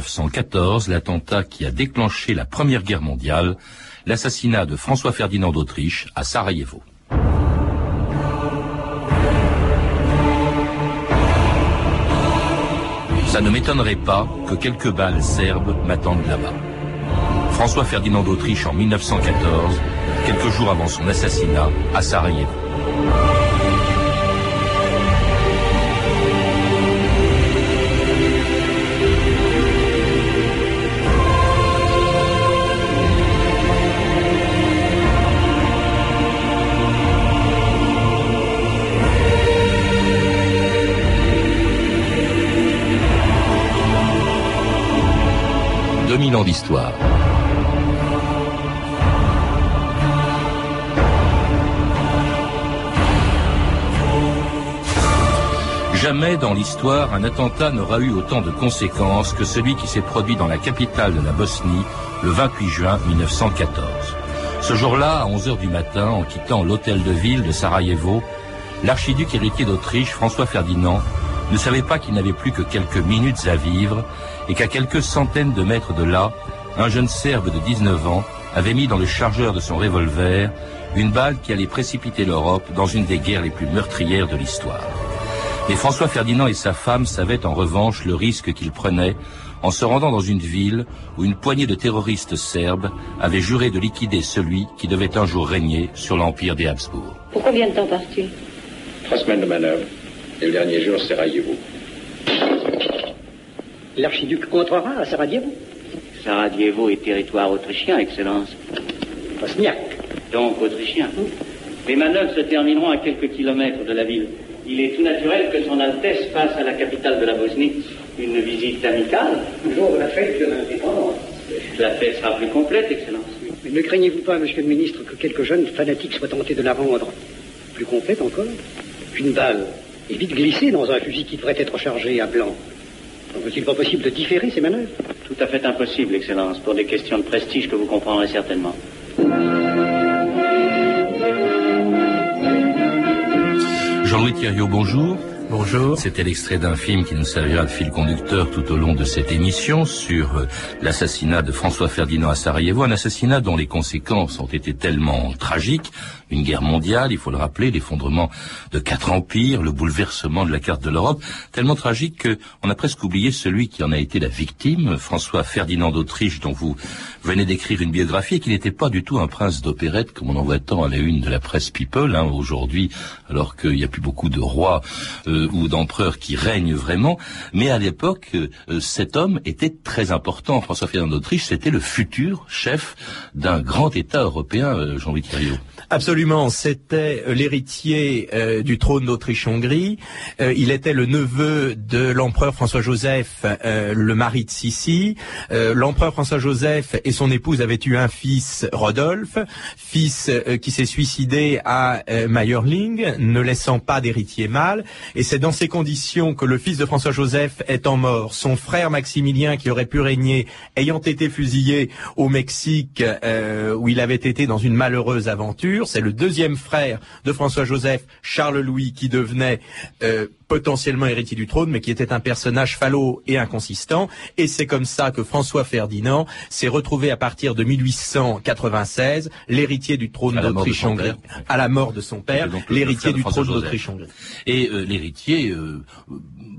1914, l'attentat qui a déclenché la Première Guerre mondiale, l'assassinat de François Ferdinand d'Autriche à Sarajevo. Ça ne m'étonnerait pas que quelques balles serbes m'attendent là-bas. François Ferdinand d'Autriche en 1914, quelques jours avant son assassinat à Sarajevo. 2000 ans d'histoire. Jamais dans l'histoire un attentat n'aura eu autant de conséquences que celui qui s'est produit dans la capitale de la Bosnie le 28 juin 1914. Ce jour-là, à 11 heures du matin, en quittant l'hôtel de ville de Sarajevo, l'archiduc héritier d'Autriche, François Ferdinand, ne savait pas qu'il n'avait plus que quelques minutes à vivre et qu'à quelques centaines de mètres de là, un jeune Serbe de 19 ans avait mis dans le chargeur de son revolver une balle qui allait précipiter l'Europe dans une des guerres les plus meurtrières de l'histoire. Mais François Ferdinand et sa femme savaient en revanche le risque qu'ils prenaient en se rendant dans une ville où une poignée de terroristes serbes avait juré de liquider celui qui devait un jour régner sur l'empire des Habsbourg. Pour combien de temps pars-tu Trois semaines de manœuvre. Et le dernier jour, c'est Sarajevo. L'archiduc entrera à Sarajevo Sarajevo est territoire autrichien, Excellence. Bosniaque. Donc autrichien. Les manœuvres se termineront à quelques kilomètres de la ville. Il est tout naturel que son Altesse fasse à la capitale de la Bosnie une visite amicale. Le jour de la fête de l'indépendance. La fête sera plus complète, Excellence. Mais ne craignez-vous pas, monsieur le ministre, que quelques jeunes fanatiques soient tentés de la rendre plus complète encore? Une balle est vite glissée dans un fusil qui devrait être chargé à blanc. N'est-il pas possible de différer ces manœuvres Tout à fait impossible, Excellence, pour des questions de prestige que vous comprendrez certainement. Jean-Louis Thierriot, bonjour. Bonjour. C'était l'extrait d'un film qui nous servira de fil conducteur tout au long de cette émission sur euh, l'assassinat de François Ferdinand à Sarajevo, un assassinat dont les conséquences ont été tellement tragiques, une guerre mondiale, il faut le rappeler, l'effondrement de quatre empires, le bouleversement de la carte de l'Europe, tellement tragique qu'on a presque oublié celui qui en a été la victime, François Ferdinand d'Autriche, dont vous venez d'écrire une biographie, et qui n'était pas du tout un prince d'opérette, comme on en voit tant à la une de la presse People, hein, aujourd'hui, alors qu'il n'y a plus beaucoup de rois euh, ou d'empereurs qui règnent vraiment. Mais à l'époque, euh, cet homme était très important. François Ferdinand d'Autriche, c'était le futur chef d'un grand État européen, euh, Jean-Louis Thierriot. Absolument, c'était euh, l'héritier du trône d'Autriche-Hongrie. Il était le neveu de l'empereur François-Joseph, le mari de Sissi. l'empereur François-Joseph et son épouse avaient eu un fils, Rodolphe, fils qui s'est suicidé à Mayerling, ne laissant pas d'héritier mâle. Dans ces conditions que le fils de François-Joseph étant mort, son frère Maximilien, qui aurait pu régner, ayant été fusillé au Mexique, où il avait été dans une malheureuse aventure, c'est le deuxième frère de François-Joseph, Charles-Louis, qui devenait euh, potentiellement héritier du trône, mais qui était un personnage falot et inconsistant. Et c'est comme ça que François Ferdinand s'est retrouvé à partir de 1896 l'héritier du trône d'Autriche-Hongrie, à la mort de son père, l'héritier du trône d'Autriche-Hongrie. Et euh, l'héritier euh,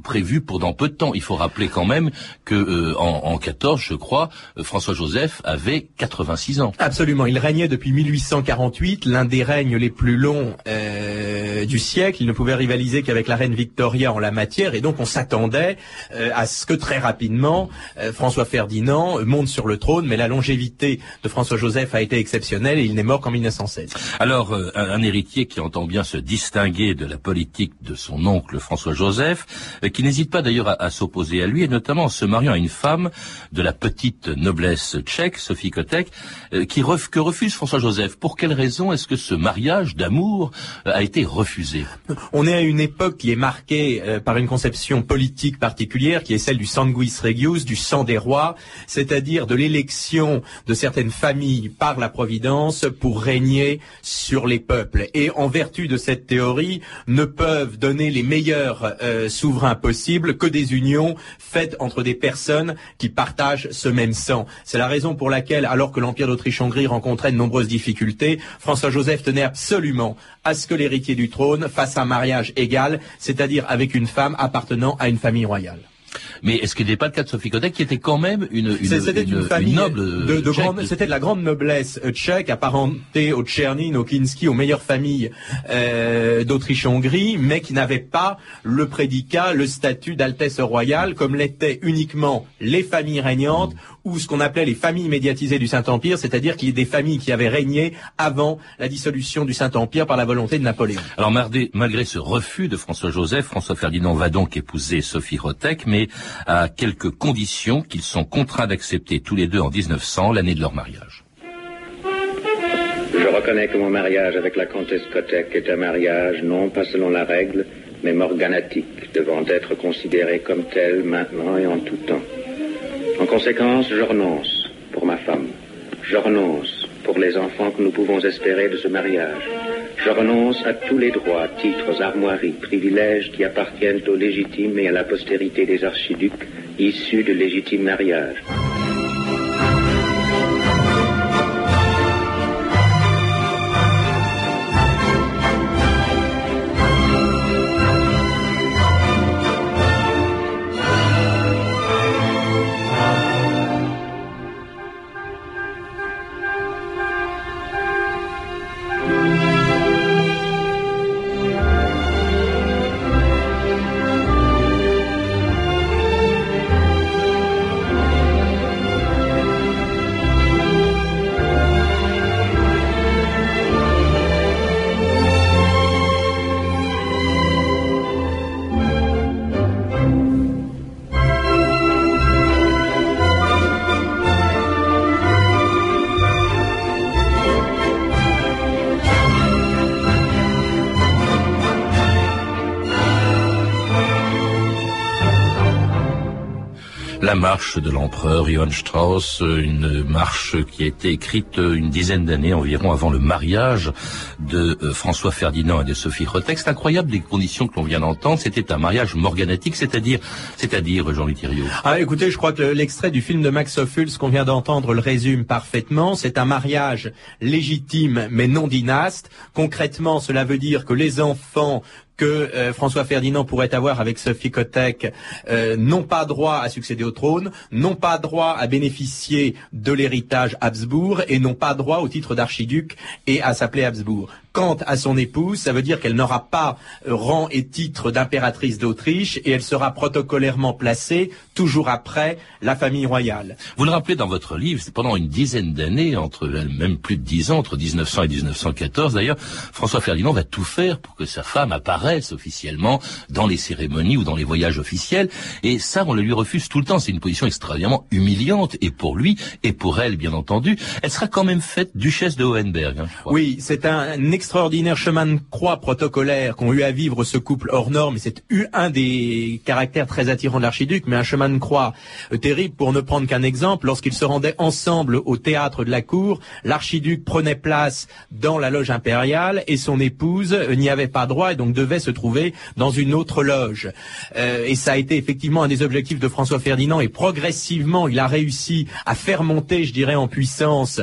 prévu pour dans peu de temps. Il faut rappeler quand même que euh, en, en 14, je crois, euh, François Joseph avait 86 ans. Absolument. Il régnait depuis 1848, l'un des règnes les plus longs euh, du siècle. Il ne pouvait rivaliser qu'avec la reine Victoria en la matière, et donc on s'attendait à ce que très rapidement François Ferdinand monte sur le trône. Mais la longévité de François Joseph a été exceptionnelle et il n'est mort qu'en 1916. Alors, un, un, héritier qui entend bien se distinguer de la politique de son oncle François Joseph, qui n'hésite pas d'ailleurs à, s'opposer à lui, et notamment en se mariant à une femme de la petite noblesse tchèque, Sophie Kotek, euh, qui que refuse François Joseph. Pour quelle raison est-ce que ce mariage d'amour euh, a été refusé? On est à une époque qui est marquée euh, par une conception politique particulière qui est celle du sanguis regius, du sang des rois, c'est-à-dire de l'élection de certaines familles par la Providence pour régner sur les peuples. Et en vertu de cette théorie, ne peuvent donner les meilleurs souverains que des unions faites entre des personnes qui partagent ce même sang. C'est la raison pour laquelle, alors que l'Empire d'Autriche-Hongrie rencontrait de nombreuses difficultés, François-Joseph tenait absolument à ce que l'héritier du trône fasse un mariage égal, c'est-à-dire avec une femme appartenant à une famille royale. Mais est-ce qu'il n'est pas le cas de Sophie Kotek qui était quand même une, une, C'était une, famille noble de, de grande, c'était de la grande noblesse euh, tchèque, apparentée aux Tchernin, aux Kinski, aux meilleures familles euh, d'Autriche-Hongrie, mais qui n'avait pas le prédicat, le statut d'altesse royale, comme l'étaient uniquement les familles régnantes ou ce qu'on appelait les familles médiatisées du Saint-Empire, c'est-à-dire qu'il y a des familles qui avaient régné avant la dissolution du Saint-Empire par la volonté de Napoléon. Alors malgré, malgré ce refus de François-Joseph, François Ferdinand va donc épouser Sophie Rotek, mais à quelques conditions qu'ils sont contraints d'accepter tous les deux en 1900, l'année de leur mariage. Je reconnais que mon mariage avec la comtesse Kotek est un mariage non pas selon la règle, mais morganatique, devant être considéré comme tel maintenant et en tout temps. En conséquence, je renonce pour ma femme. Je renonce pour les enfants que nous pouvons espérer de ce mariage. Je renonce à tous les droits, titres, armoiries, privilèges qui appartiennent aux légitimes et à la postérité des archiducs issus de légitimes mariages. Marche de l'empereur Johann Strauss, une marche qui a été écrite une dizaine d'années environ avant le mariage de euh, François Ferdinand et de Sophie Rotex. C'est incroyable les conditions que l'on vient d'entendre. C'était un mariage morganatique, c'est-à-dire, c'est-à-dire Jean-Louis Thiriot. Ah, écoutez, je crois que l'extrait du film de Max Ophuls qu'on vient d'entendre le résume parfaitement. C'est un mariage légitime mais non dynaste. Concrètement, cela veut dire que les enfants que euh, François Ferdinand pourrait avoir avec Sophie Kotek euh, n'ont pas droit à succéder au trône, n'ont pas droit à bénéficier de l'héritage Habsbourg et n'ont pas droit au titre d'archiduc et à s'appeler Habsbourg. Quant à son épouse, ça veut dire qu'elle n'aura pas euh, rang et titre d'impératrice d'Autriche et elle sera protocolairement placée toujours après la famille royale. Vous le rappelez dans votre livre, c'est pendant une dizaine d'années, entre même plus de dix ans, entre 1900 et 1914 d'ailleurs, François Ferdinand va tout faire pour que sa femme apparaisse officiellement dans les cérémonies ou dans les voyages officiels. Et ça, on le lui refuse tout le temps. C'est une position extrêmement humiliante, et pour lui, et pour elle, bien entendu. Elle sera quand même faite duchesse de Hohenberg. Hein. Oui, c'est un extraordinaire chemin de croix protocolaire qu'ont eu à vivre ce couple hors norme. Et c'est un des caractères très attirants de l'archiduc, mais un chemin de croix euh, terrible pour ne prendre qu'un exemple. Lorsqu'ils se rendaient ensemble au théâtre de la cour, l'archiduc prenait place dans la loge impériale et son épouse euh, n'y avait pas droit et donc devait se trouver dans une autre loge. Euh, et ça a été effectivement un des objectifs de François Ferdinand et progressivement il a réussi à faire monter, je dirais, en puissance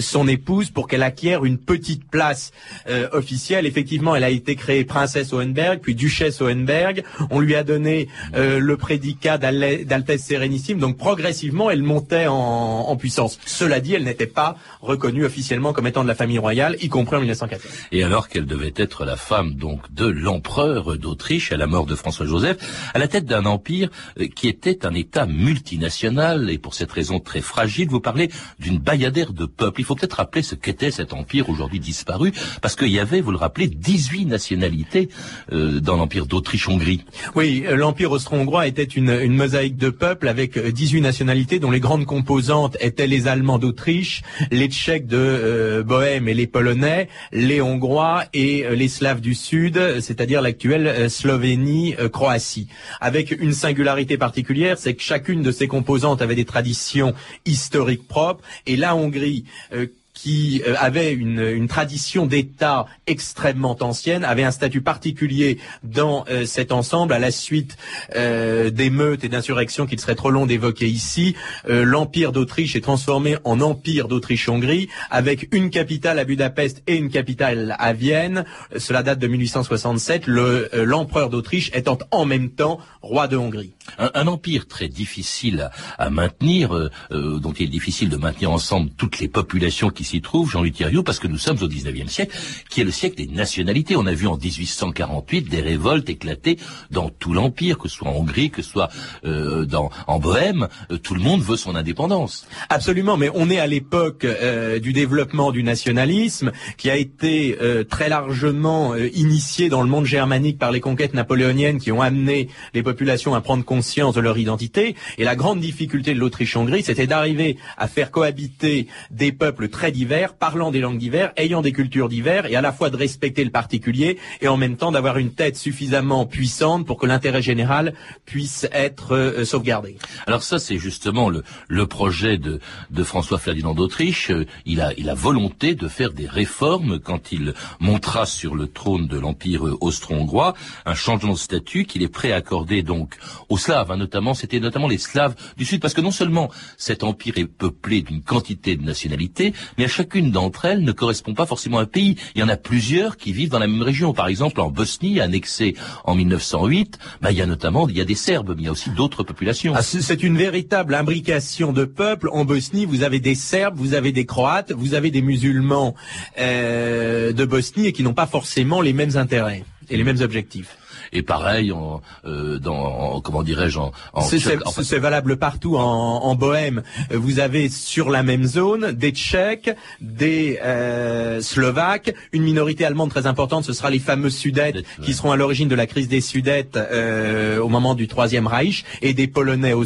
son épouse pour qu'elle acquiert une petite place euh, officielle. Effectivement, elle a été créée princesse Hohenberg, puis duchesse Hohenberg. On lui a donné euh, le prédicat d'Al- d'Altesse Sérénissime. Donc progressivement, elle montait en, puissance. Cela dit, elle n'était pas reconnue officiellement comme étant de la famille royale, y compris en 1914. Et alors qu'elle devait être la femme donc de l'empereur d'Autriche à la mort de François Joseph, à la tête d'un empire euh, qui était un État multinational et pour cette raison très fragile, vous parlez d'une bayadère de peuple. Il faut peut-être rappeler ce qu'était cet empire aujourd'hui disparu parce qu'il y avait, vous le rappelez, 18 nationalités euh, dans l'Empire d'Autriche-Hongrie. Oui, euh, l'Empire austro-hongrois était une, une, mosaïque de peuples avec 18 nationalités dont les grandes composantes étaient les Allemands d'Autriche, les Tchèques de Bohême et les Polonais, les Hongrois et les Slaves du Sud, c'est-à-dire l'actuelle Slovénie, Croatie. Avec une singularité particulière, c'est que chacune de ces composantes avait des traditions historiques propres et la Hongrie euh, qui euh, avait une, tradition d'État extrêmement ancienne, avait un statut particulier dans euh, cet ensemble à la suite euh, d'émeutes et d'insurrections qu'il serait trop long d'évoquer ici. L'Empire d'Autriche est transformé en Empire d'Autriche-Hongrie avec une capitale à Budapest et une capitale à Vienne. Cela date de 1867, l'empereur d'Autriche étant en même temps roi de Hongrie. Un, empire très difficile à, maintenir, dont il est difficile de maintenir ensemble toutes les populations qui s'y trouve, Jean-Louis Thiriot, parce que nous sommes au 19e siècle, qui est le siècle des nationalités. On a vu en 1848 des révoltes éclater dans tout l'Empire, que ce soit en Hongrie, que ce soit euh, dans, en Bohème. Euh, tout le monde veut son indépendance. Absolument, mais on est à l'époque euh, du développement du nationalisme, qui a été très largement initié dans le monde germanique par les conquêtes napoléoniennes qui ont amené les populations à prendre conscience de leur identité. Et la grande difficulté de l'Autriche-Hongrie, c'était d'arriver à faire cohabiter des peuples très divers, parlant des langues diverses, ayant des cultures diverses, et à la fois de respecter le particulier et en même temps d'avoir une tête suffisamment puissante pour que l'intérêt général puisse être euh, sauvegardé. Alors ça, c'est justement le, le projet de, de François Ferdinand d'Autriche. Euh, il a, il a volonté de faire des réformes quand il montera sur le trône de l'Empire austro-hongrois un changement de statut qu'il est prêt à accorder donc aux Slaves, hein, notamment, c'était notamment les Slaves du Sud, parce que non seulement cet empire est peuplé d'une quantité de nationalités, mais chacune d'entre elles ne correspond pas forcément à un pays. Il y en a plusieurs qui vivent dans la même région. Par exemple, en Bosnie, annexée en 1908, bah, il y a notamment il y a des Serbes, mais il y a aussi d'autres populations. Ah, c'est une véritable imbrication de peuples. En Bosnie, vous avez des Serbes, vous avez des Croates, vous avez des musulmans euh, de Bosnie et qui n'ont pas forcément les mêmes intérêts et les mêmes objectifs. Et pareil, en, euh, dans, comment dirais-je, en, c'est valable partout en, en, Bohème. Vous avez sur la même zone des Tchèques, des euh, Slovaques, une minorité allemande très importante. Ce sera les fameux Sudètes qui seront à l'origine de la crise des Sudètes euh, au moment du Troisième Reich, et des Polonais au,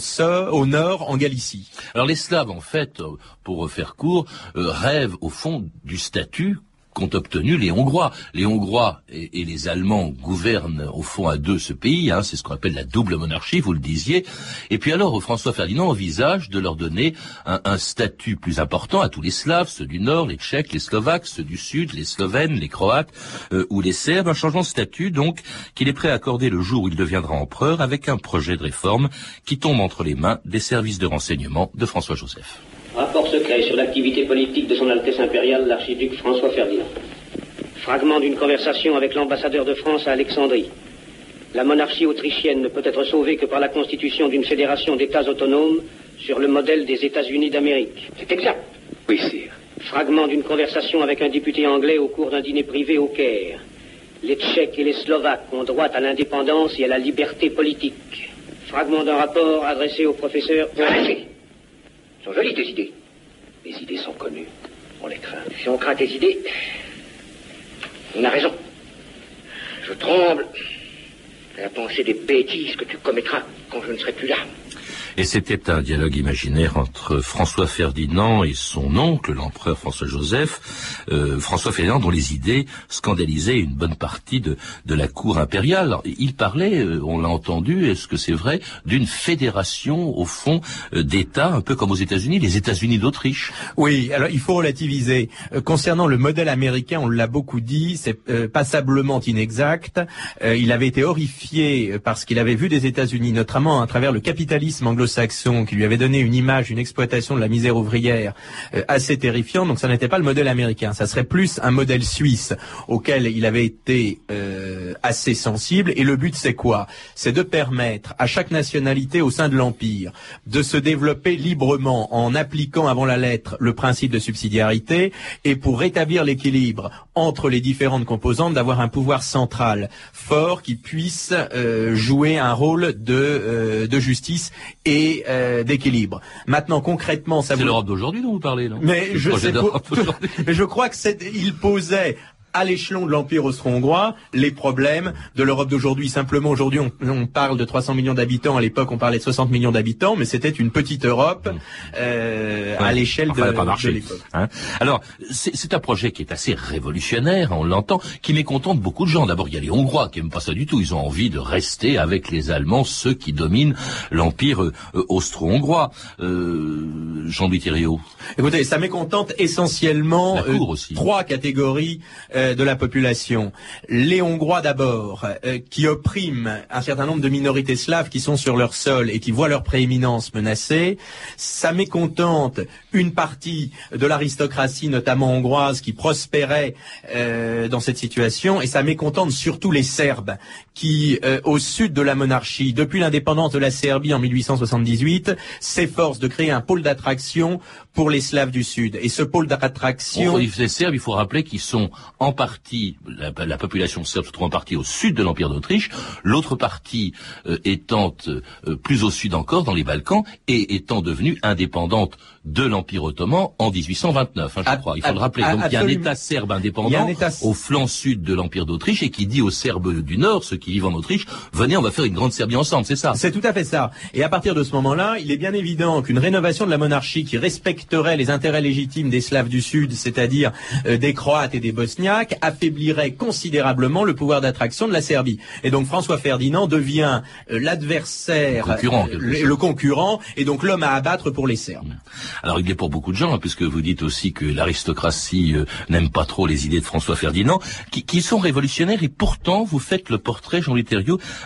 au nord, en Galicie. Alors les Slaves, en fait, pour faire court, euh, rêvent au fond du statut qu'ont obtenu les Hongrois. Les Hongrois et, les Allemands gouvernent au fond à deux ce pays, hein, c'est ce qu'on appelle la double monarchie, vous le disiez. Et puis alors François Ferdinand envisage de leur donner un, statut plus important à tous les Slaves, ceux du Nord, les Tchèques, les Slovaques, ceux du Sud, les Slovènes, les Croates euh, ou les Serbes, un changement de statut donc qu'il est prêt à accorder le jour où il deviendra empereur avec un projet de réforme qui tombe entre les mains des services de renseignement de François Joseph. Rapport secret sur l'activité politique de son Altesse impériale, l'archiduc François Ferdinand. Fragment d'une conversation avec l'ambassadeur de France à Alexandrie. La monarchie autrichienne ne peut être sauvée que par la constitution d'une fédération d'États autonomes sur le modèle des États-Unis d'Amérique. C'est exact. Oui, sire. Fragment d'une conversation avec un député anglais au cours d'un dîner privé au Caire. Les Tchèques et les Slovaques ont droit à l'indépendance et à la liberté politique. Fragment d'un rapport adressé au professeur. Sont jolies tes idées. Les idées sont connues. On les craint. Si on craint tes idées, on a raison. Je tremble à la pensée des bêtises que tu commettras quand je ne serai plus là. Et c'était un dialogue imaginaire entre François Ferdinand et son oncle, l'empereur François Joseph. Euh, François Ferdinand dont les idées scandalisaient une bonne partie de, de la cour impériale. il parlait, euh, on l'a entendu, est-ce que c'est vrai, d'une fédération au fond euh, d'États, un peu comme aux États-Unis, les États-Unis d'Autriche. Oui, alors il faut relativiser. concernant le modèle américain, on l'a beaucoup dit, c'est passablement inexact. il avait été horrifié parce qu'il avait vu des États-Unis, notamment à travers le capitalisme anglo saxon qui lui avait donné une image, une exploitation de la misère ouvrière euh, assez terrifiante. Donc ça n'était pas le modèle américain, ça serait plus un modèle suisse auquel il avait été euh, assez sensible. Et le but c'est quoi? C'est de permettre à chaque nationalité au sein de l'empire de se développer librement en appliquant avant la lettre le principe de subsidiarité et pour rétablir l'équilibre entre les différentes composantes d'avoir un pouvoir central fort qui puisse euh, jouer un rôle de, de justice et euh, d'équilibre. Maintenant, concrètement, ça. C'est l'Europe d'aujourd'hui dont vous parlez, non? Mais je sais mais je crois que c'est, il posait à l'échelon de l'Empire austro-hongrois les problèmes de l'Europe d'aujourd'hui. Simplement, aujourd'hui, on, parle de 300 millions d'habitants. À l'époque, on parlait de 60 millions d'habitants, mais c'était une petite Europe mmh. euh, à l'échelle de, de l'époque. Hein. Alors, c'est un projet qui est assez révolutionnaire, on l'entend, qui mécontente beaucoup de gens. D'abord, il y a les Hongrois qui n'aiment pas ça du tout. Ils ont envie de rester avec les Allemands, ceux qui dominent l'Empire euh, austro-hongrois. Euh, Jean-Louis Thériault. Écoutez, ça mécontente essentiellement euh, trois catégories euh, de la population. Les Hongrois d'abord, euh, qui oppriment un certain nombre de minorités slaves qui sont sur leur sol et qui voient leur prééminence menacée. Ça mécontente une partie de l'aristocratie, notamment hongroise, qui prospérait dans cette situation, et ça mécontente surtout les Serbes, qui, au sud de la monarchie, depuis l'indépendance de la Serbie en 1878, s'efforcent de créer un pôle d'attraction pour les Slaves du Sud. Et ce pôle d'attraction... Les Serbes, il faut rappeler qu'ils sont partie, la, population serbe se trouve en partie au sud de l'Empire d'Autriche, l'autre partie euh, étant euh, plus au sud encore, dans les Balkans, et étant devenue indépendante de l'Empire ottoman en 1829, hein, je crois. Il faut le rappeler. Donc il y a un État serbe indépendant au flanc sud de l'Empire d'Autriche et qui dit aux Serbes du Nord, ceux qui vivent en Autriche, venez, on va faire une grande Serbie ensemble, c'est ça? C'est tout à fait ça. Et à partir de ce moment-là, il est bien évident qu'une rénovation de la monarchie qui respecterait les intérêts légitimes des Slaves du Sud, c'est-à-dire euh, des Croates et des Bosniaques, affaiblirait considérablement le pouvoir d'attraction de la Serbie. Et donc François Ferdinand devient euh, l'adversaire, le, le, concurrent, et donc l'homme à abattre pour les Serbes. Alors il est pour beaucoup de gens, hein, puisque vous dites aussi que l'aristocratie euh, n'aime pas trop les idées de François Ferdinand, qui, qui, sont révolutionnaires, et pourtant vous faites le portrait, Jean-Louis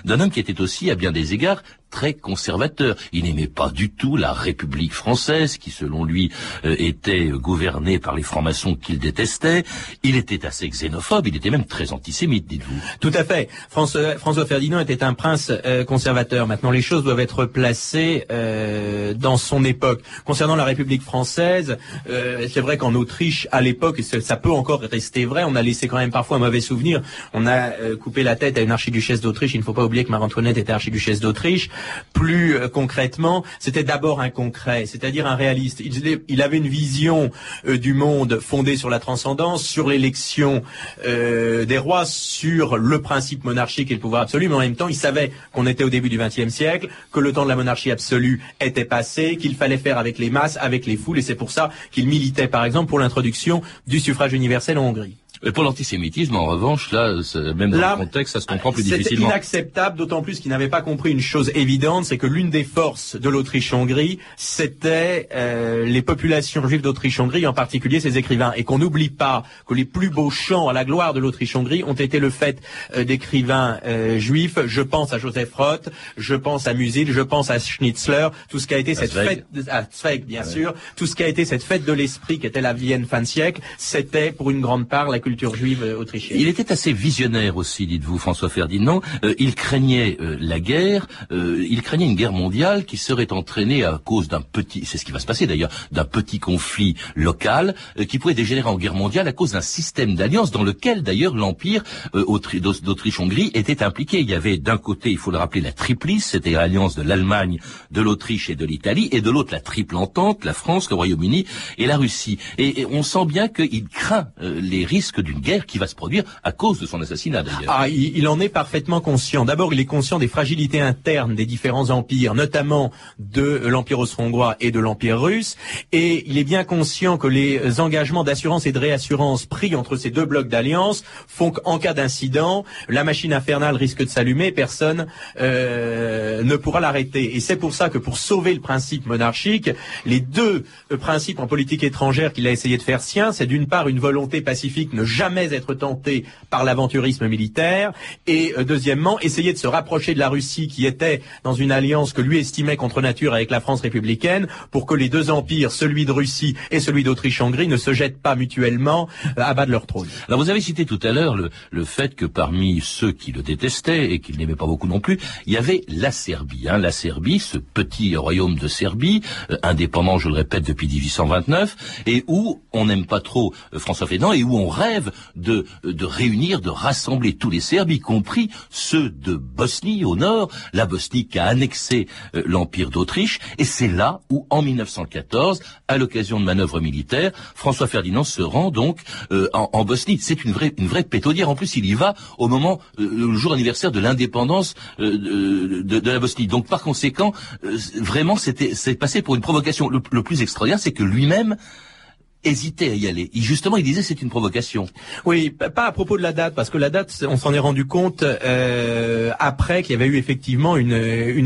d'un homme qui était aussi, à bien des égards, très conservateur. Il n'aimait pas du tout la République française, qui selon lui euh, était gouvernée par les francs-maçons qu'il détestait. Il était assez xénophobe, il était même très antisémite, dites-vous. Tout à fait. François, François Ferdinand était un prince euh, conservateur. Maintenant, les choses doivent être placées euh, dans son époque. Concernant la République française, c'est vrai qu'en Autriche, à l'époque, ça peut encore rester vrai, on a laissé quand même parfois un mauvais souvenir. On a coupé la tête à une archiduchesse d'Autriche. Il ne faut pas oublier que Marie-Antoinette était archiduchesse d'Autriche. Plus euh, concrètement, c'était d'abord un concret, c'est-à-dire un réaliste. Il, avait une vision euh, du monde fondée sur la transcendance, sur l'élection euh, des rois, sur le principe monarchique et le pouvoir absolu, mais en même temps, il savait qu'on était au début du XXe siècle, que le temps de la monarchie absolue était passé, qu'il fallait faire avec les masses, avec les foules, et c'est pour ça qu'il militait, par exemple, pour l'introduction du suffrage universel en Hongrie. Et pour l'antisémitisme, en revanche, là, même dans le contexte, ça se comprend plus difficilement. C'est inacceptable, d'autant plus qu'il n'avait pas compris une chose évidente, c'est que l'une des forces de l'Autriche-Hongrie, c'était euh, les populations juives d'Autriche-Hongrie, en particulier ses écrivains, et qu'on n'oublie pas que les plus beaux chants à la gloire de l'Autriche-Hongrie ont été le fait euh, d'écrivains euh, juifs. Je pense à Joseph Roth, je pense à Musil, je pense à Schnitzler, tout ce qui a été cette fête, à Zweig, bien sûr, tout ce qui a été cette fête de l'esprit qui était la Vienne fin de siècle, c'était pour une grande part la autrichienne. Il était assez visionnaire aussi, dites-vous, François Ferdinand. Euh, il craignait euh, la guerre, euh, il craignait une guerre mondiale qui serait entraînée à cause d'un petit, c'est ce qui va se passer d'ailleurs, d'un petit conflit local qui pourrait dégénérer en guerre mondiale à cause d'un système d'alliance dans lequel d'ailleurs l'empire d'Autriche-Hongrie était impliqué. Il y avait d'un côté, il faut le rappeler, la triplice, c'était l'alliance de l'Allemagne, de l'Autriche et de l'Italie, et de l'autre la triple entente, la France, le Royaume-Uni et la Russie. et on sent bien qu'il craint les risques d'une guerre qui va se produire à cause de son assassinat d'ailleurs. Ah, il, en est parfaitement conscient. D'abord, il est conscient des fragilités internes des différents empires, notamment de l'Empire austro-hongrois et de l'Empire russe, et il est bien conscient que les engagements d'assurance et de réassurance pris entre ces deux blocs d'alliance font qu'en cas d'incident, la machine infernale risque de s'allumer, personne euh, ne pourra l'arrêter. Et c'est pour ça que pour sauver le principe monarchique, les deux principes en politique étrangère qu'il a essayé de faire sien, c'est d'une part une volonté pacifique jamais être tenté par l'aventurisme militaire, et euh, deuxièmement, essayer de se rapprocher de la Russie qui était dans une alliance que lui estimait contre nature avec la France républicaine, pour que les deux empires, celui de Russie et celui d'Autriche-Hongrie, ne se jettent pas mutuellement euh, à bas de leur trône. Alors vous avez cité tout à l'heure le, le, fait que parmi ceux qui le détestaient et qu'il n'aimait pas beaucoup non plus, il y avait la Serbie. Hein, la Serbie, ce petit royaume de Serbie, euh, indépendant, je le répète, depuis 1829, et où on n'aime pas trop François Fédant et où on rêve de, de réunir, de rassembler tous les Serbes, y compris ceux de Bosnie au nord, la Bosnie qui a annexé euh, l'Empire d'Autriche, et c'est là où, en 1914, à l'occasion de manœuvres militaires, François Ferdinand se rend donc euh, en, Bosnie. C'est une vraie, une vraie. En plus, il y va au moment, euh, le jour anniversaire de l'indépendance de, de, la Bosnie. Donc, par conséquent, vraiment, c'était, c'est passé pour une provocation. Le, le plus extraordinaire, c'est que lui-même hésitait à y aller. justement, il disait c'est une provocation. Oui, pas à propos de la date, parce que la date, on s'en est rendu compte euh, après qu'il y avait eu effectivement une,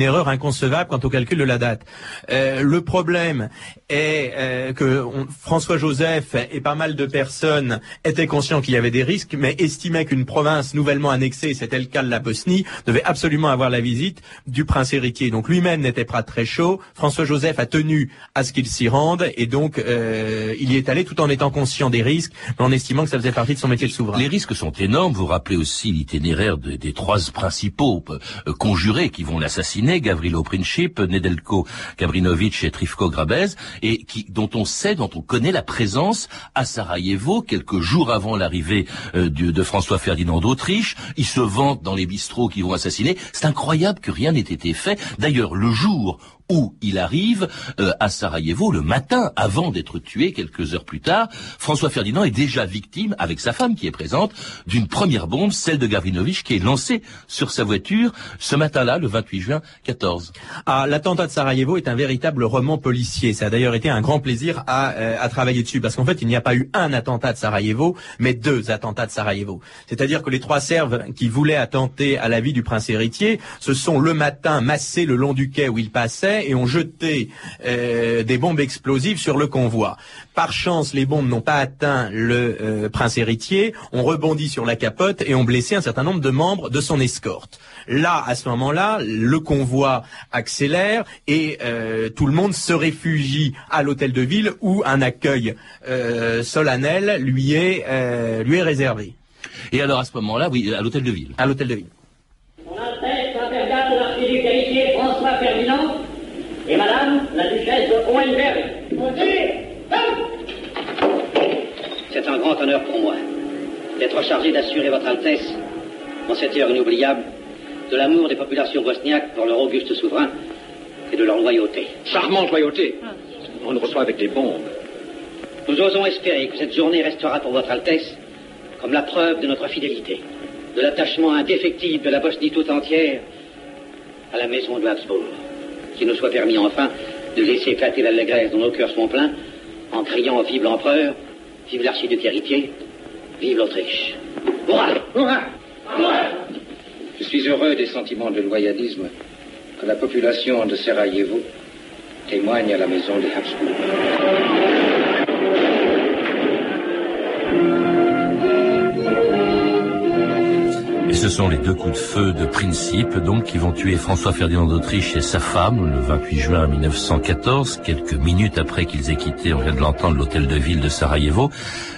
erreur inconcevable quant au calcul de la date. Euh, le problème est euh, que François Joseph et pas mal de personnes étaient conscients qu'il y avait des risques, mais estimaient qu'une province nouvellement annexée, c'était le cas de la Bosnie, devait absolument avoir la visite du prince héritier. Donc lui-même n'était pas très chaud. François Joseph a tenu à ce qu'il s'y rende, et donc il y est tout en étant conscient des risques, mais en estimant que ça faisait partie de son métier de souverain. Les risques sont énormes. Vous rappelez aussi l'itinéraire des trois principaux euh, conjurés qui vont l'assassiner, Gavrilo Princip, Nedelko Gabrinovic et Trifko Grabez, et dont on sait, dont on connaît la présence à Sarajevo quelques jours avant l'arrivée euh, de, François Ferdinand d'Autriche. Ils se vantent dans les bistrots qui vont assassiner. C'est incroyable que rien n'ait été fait. D'ailleurs, le jour où il arrive euh, à Sarajevo le matin avant d'être tué quelques heures plus tard. François Ferdinand est déjà victime, avec sa femme qui est présente, d'une première bombe, celle de Gavrinovich, qui est lancée sur sa voiture ce matin-là, le 28 juin 14. Ah, l'attentat de Sarajevo est un véritable roman policier. Ça a d'ailleurs été un grand plaisir à, euh, à travailler dessus, parce qu'en fait, il n'y a pas eu un attentat de Sarajevo, mais deux attentats de Sarajevo. C'est-à-dire que les trois Serbes qui voulaient attenter à la vie du prince héritier se sont le matin massés le long du quai où il passait et ont jeté euh, des bombes explosives sur le convoi. Par chance, les bombes n'ont pas atteint le euh, prince héritier, ont rebondi sur la capote et ont blessé un certain nombre de membres de son escorte. Là, à ce moment-là, le convoi accélère et euh, tout le monde se réfugie à l'hôtel de ville où un accueil solennel lui est, lui est réservé. Et alors à ce moment-là, oui, à l'hôtel de ville. À l'hôtel de ville. et Madame la Hohenberg. C'est un grand honneur pour moi d'être chargé d'assurer votre Altesse, en cette heure inoubliable, de l'amour des populations bosniaques pour leur auguste souverain et de leur loyauté. Charmante loyauté On nous reçoit avec des bombes. Nous osons espérer que cette journée restera pour votre Altesse comme la preuve de notre fidélité, de l'attachement indéfectible de la Bosnie tout entière à la maison de Habsbourg qu'il nous soit permis enfin de laisser éclater l'allégresse dont nos cœurs sont pleins en criant Vive l'empereur, vive l'archiduc héritier, vive l'Autriche. Je suis heureux des sentiments de loyalisme que la population de Sarajevo témoigne à la maison des Habsbourg. Sont les deux coups de feu de principe, donc, qui vont tuer François Ferdinand d'Autriche et sa femme le 28 juin 1914, quelques minutes après qu'ils aient quitté, on vient de l'entendre, l'hôtel de ville de Sarajevo,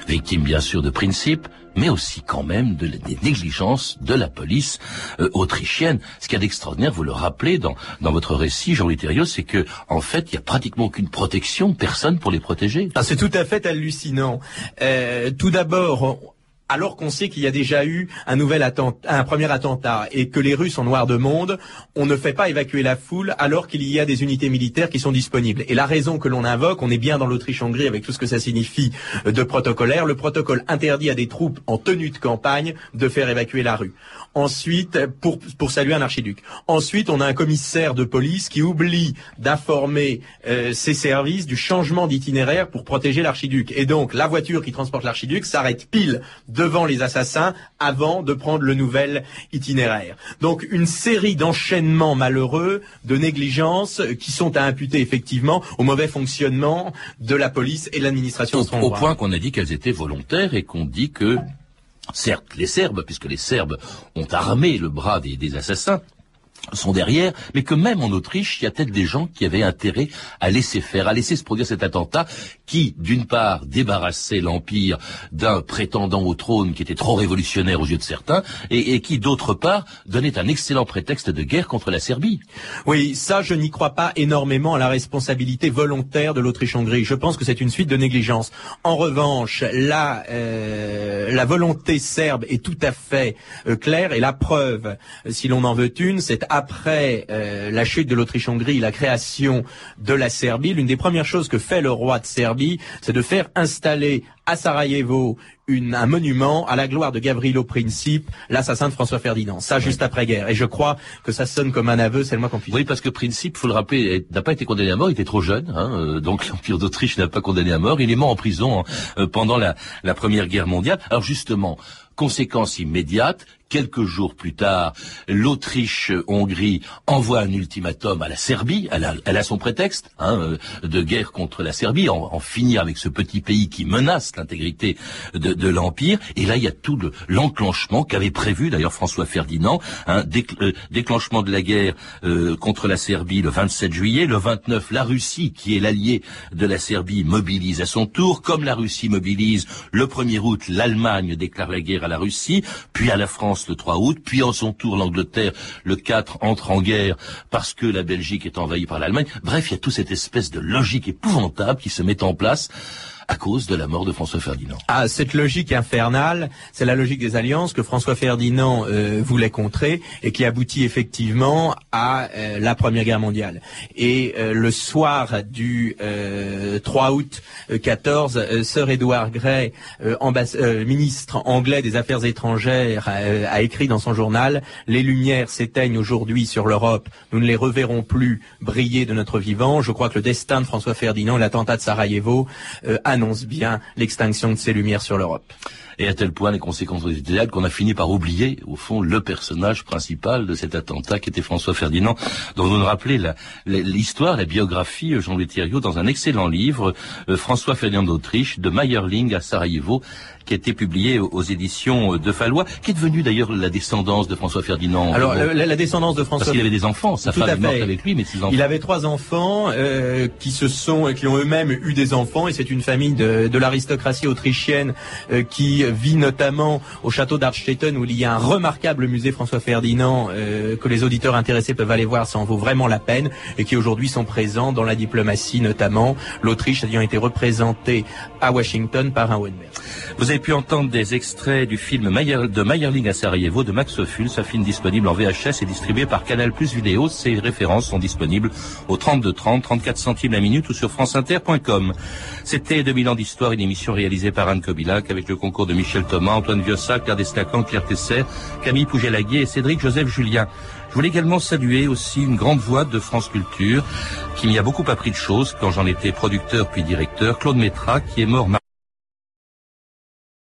victime bien sûr de principe, mais aussi quand même de, des négligences de la police euh, autrichienne. Ce qu'il y a d'extraordinaire, vous le rappelez dans, dans votre récit, Jean-Louis Thériault, c'est que en fait, il n'y a pratiquement aucune protection, personne pour les protéger. Ah, c'est tout à fait hallucinant. Euh, tout d'abord, alors qu'on sait qu'il y a déjà eu un nouvel attentat, un premier attentat et que les Russes sont noirs de monde, on ne fait pas évacuer la foule alors qu'il y a des unités militaires qui sont disponibles. Et la raison que l'on invoque, on est bien dans l'Autriche-Hongrie avec tout ce que ça signifie de protocolaire, le protocole interdit à des troupes en tenue de campagne de faire évacuer la rue. Ensuite, pour, pour saluer un archiduc. Ensuite, on a un commissaire de police qui oublie d'informer euh, ses services du changement d'itinéraire pour protéger l'archiduc. Et donc, la voiture qui transporte l'archiduc s'arrête pile devant les assassins avant de prendre le nouvel itinéraire. Donc, une série d'enchaînements malheureux, de négligences qui sont à imputer effectivement au mauvais fonctionnement de la police et de l'administration. Au, au point qu'on a dit qu'elles étaient volontaires et qu'on dit que Certes, les Serbes, puisque les Serbes ont armé le bras des, assassins, sont derrière, mais que même en Autriche, il y a peut-être des gens qui avaient intérêt à laisser faire, à laisser se produire cet attentat qui, d'une part, débarrassait l'Empire d'un prétendant au trône qui était trop révolutionnaire aux yeux de certains, et, qui, d'autre part, donnait un excellent prétexte de guerre contre la Serbie. Oui, ça, je n'y crois pas énormément à la responsabilité volontaire de l'Autriche-Hongrie. Je pense que c'est une suite de négligence. En revanche, la, euh, la volonté serbe est tout à fait euh, claire, et la preuve, si l'on en veut une, c'est après euh, la chute de l'Autriche-Hongrie, la création de la Serbie, l'une des premières choses que fait le roi de Serbie, c'est de faire installer à Sarajevo un monument à la gloire de Gavrilo Princip, l'assassin de François Ferdinand. Ça, juste après-guerre. Et je crois que ça sonne comme un aveu, c'est le moins qu'on puisse Oui, parce que Princip, faut le rappeler, n'a pas été condamné à mort, il était trop jeune, hein, euh, donc l'Empire d'Autriche n'a pas condamné à mort. Il est mort en prison hein, euh, pendant la, la Première Guerre mondiale. Alors justement, conséquence immédiate, quelques jours plus tard, l'Autriche-Hongrie envoie un ultimatum à la Serbie. Elle a, son prétexte hein, euh, de guerre contre la Serbie, en, finir avec ce petit pays qui menace l'intégrité de, l'Empire. Et là, il y a tout l'enclenchement qu'avait prévu d'ailleurs François Ferdinand, un euh, déclenchement de la guerre euh, contre la Serbie le 27 juillet. Le 29, la Russie, qui est l'allié de la Serbie, mobilise à son tour. Comme la Russie mobilise, le 1er août, l'Allemagne déclare la guerre à la Russie, puis à la France le 3 août, puis en son tour l'Angleterre le 4 entre en guerre parce que la Belgique est envahie par l'Allemagne. Bref, il y a toute cette espèce de logique épouvantable qui se met en place à cause de la mort de François Ferdinand. Ah, cette logique infernale, c'est la logique des alliances que François Ferdinand euh, voulait contrer et qui aboutit effectivement à euh, la Première Guerre mondiale. Et euh, le soir du 3 août 14, Sir Edward Grey, ministre anglais des Affaires étrangères, a écrit dans son journal Les lumières s'éteignent aujourd'hui sur l'Europe, nous ne les reverrons plus briller de notre vivant. Je crois que le destin de François Ferdinand et l'attentat de Sarajevo annonce bien l'extinction de ces lumières sur l'Europe. Et à tel point les conséquences étaient telles qu'on a fini par oublier, au fond, le personnage principal de cet attentat qui était François Ferdinand, dont vous nous rappelez l'histoire, la, biographie, Jean-Louis Thierriot, dans un excellent livre, euh, François Ferdinand d'Autriche, de Meyerling à Sarajevo, qui a été publié aux éditions de Fallois, qui est devenu d'ailleurs la descendance de François Ferdinand. Alors la, descendance de François parce qu'il avait des enfants, sa femme est morte avec lui, mais ses enfants. Il avait trois enfants euh, qui se sont, qui ont eux-mêmes eu des enfants, et c'est une famille de, de l'aristocratie autrichienne euh, qui vit notamment au château d'Arstetten où il y a un remarquable musée François Ferdinand euh, que les auditeurs intéressés peuvent aller voir, ça en vaut vraiment la peine, et qui aujourd'hui sont présents dans la diplomatie notamment, l'Autriche ayant été représentée à Washington par un Wenberg. Vous avez pu entendre des extraits du film de Meyerling à Sarajevo de Max Ophuls, un film disponible en VHS et distribué par Canal Plus Vidéo. Ces références sont disponibles au 32 30, 34 centimes la minute ou sur franceinter.com. C'était 2000 ans d'histoire, une émission réalisée par Anne Kobilac avec le concours de Michel Thomas, Antoine Viossa, Claire Destacan, Claire Tesser, Camille Pouget-Laguier et Cédric Joseph Julien. Je voulais également saluer aussi une grande voix de France Culture qui m'y a beaucoup appris de choses quand j'en étais producteur puis directeur, Claude Métra, qui est mort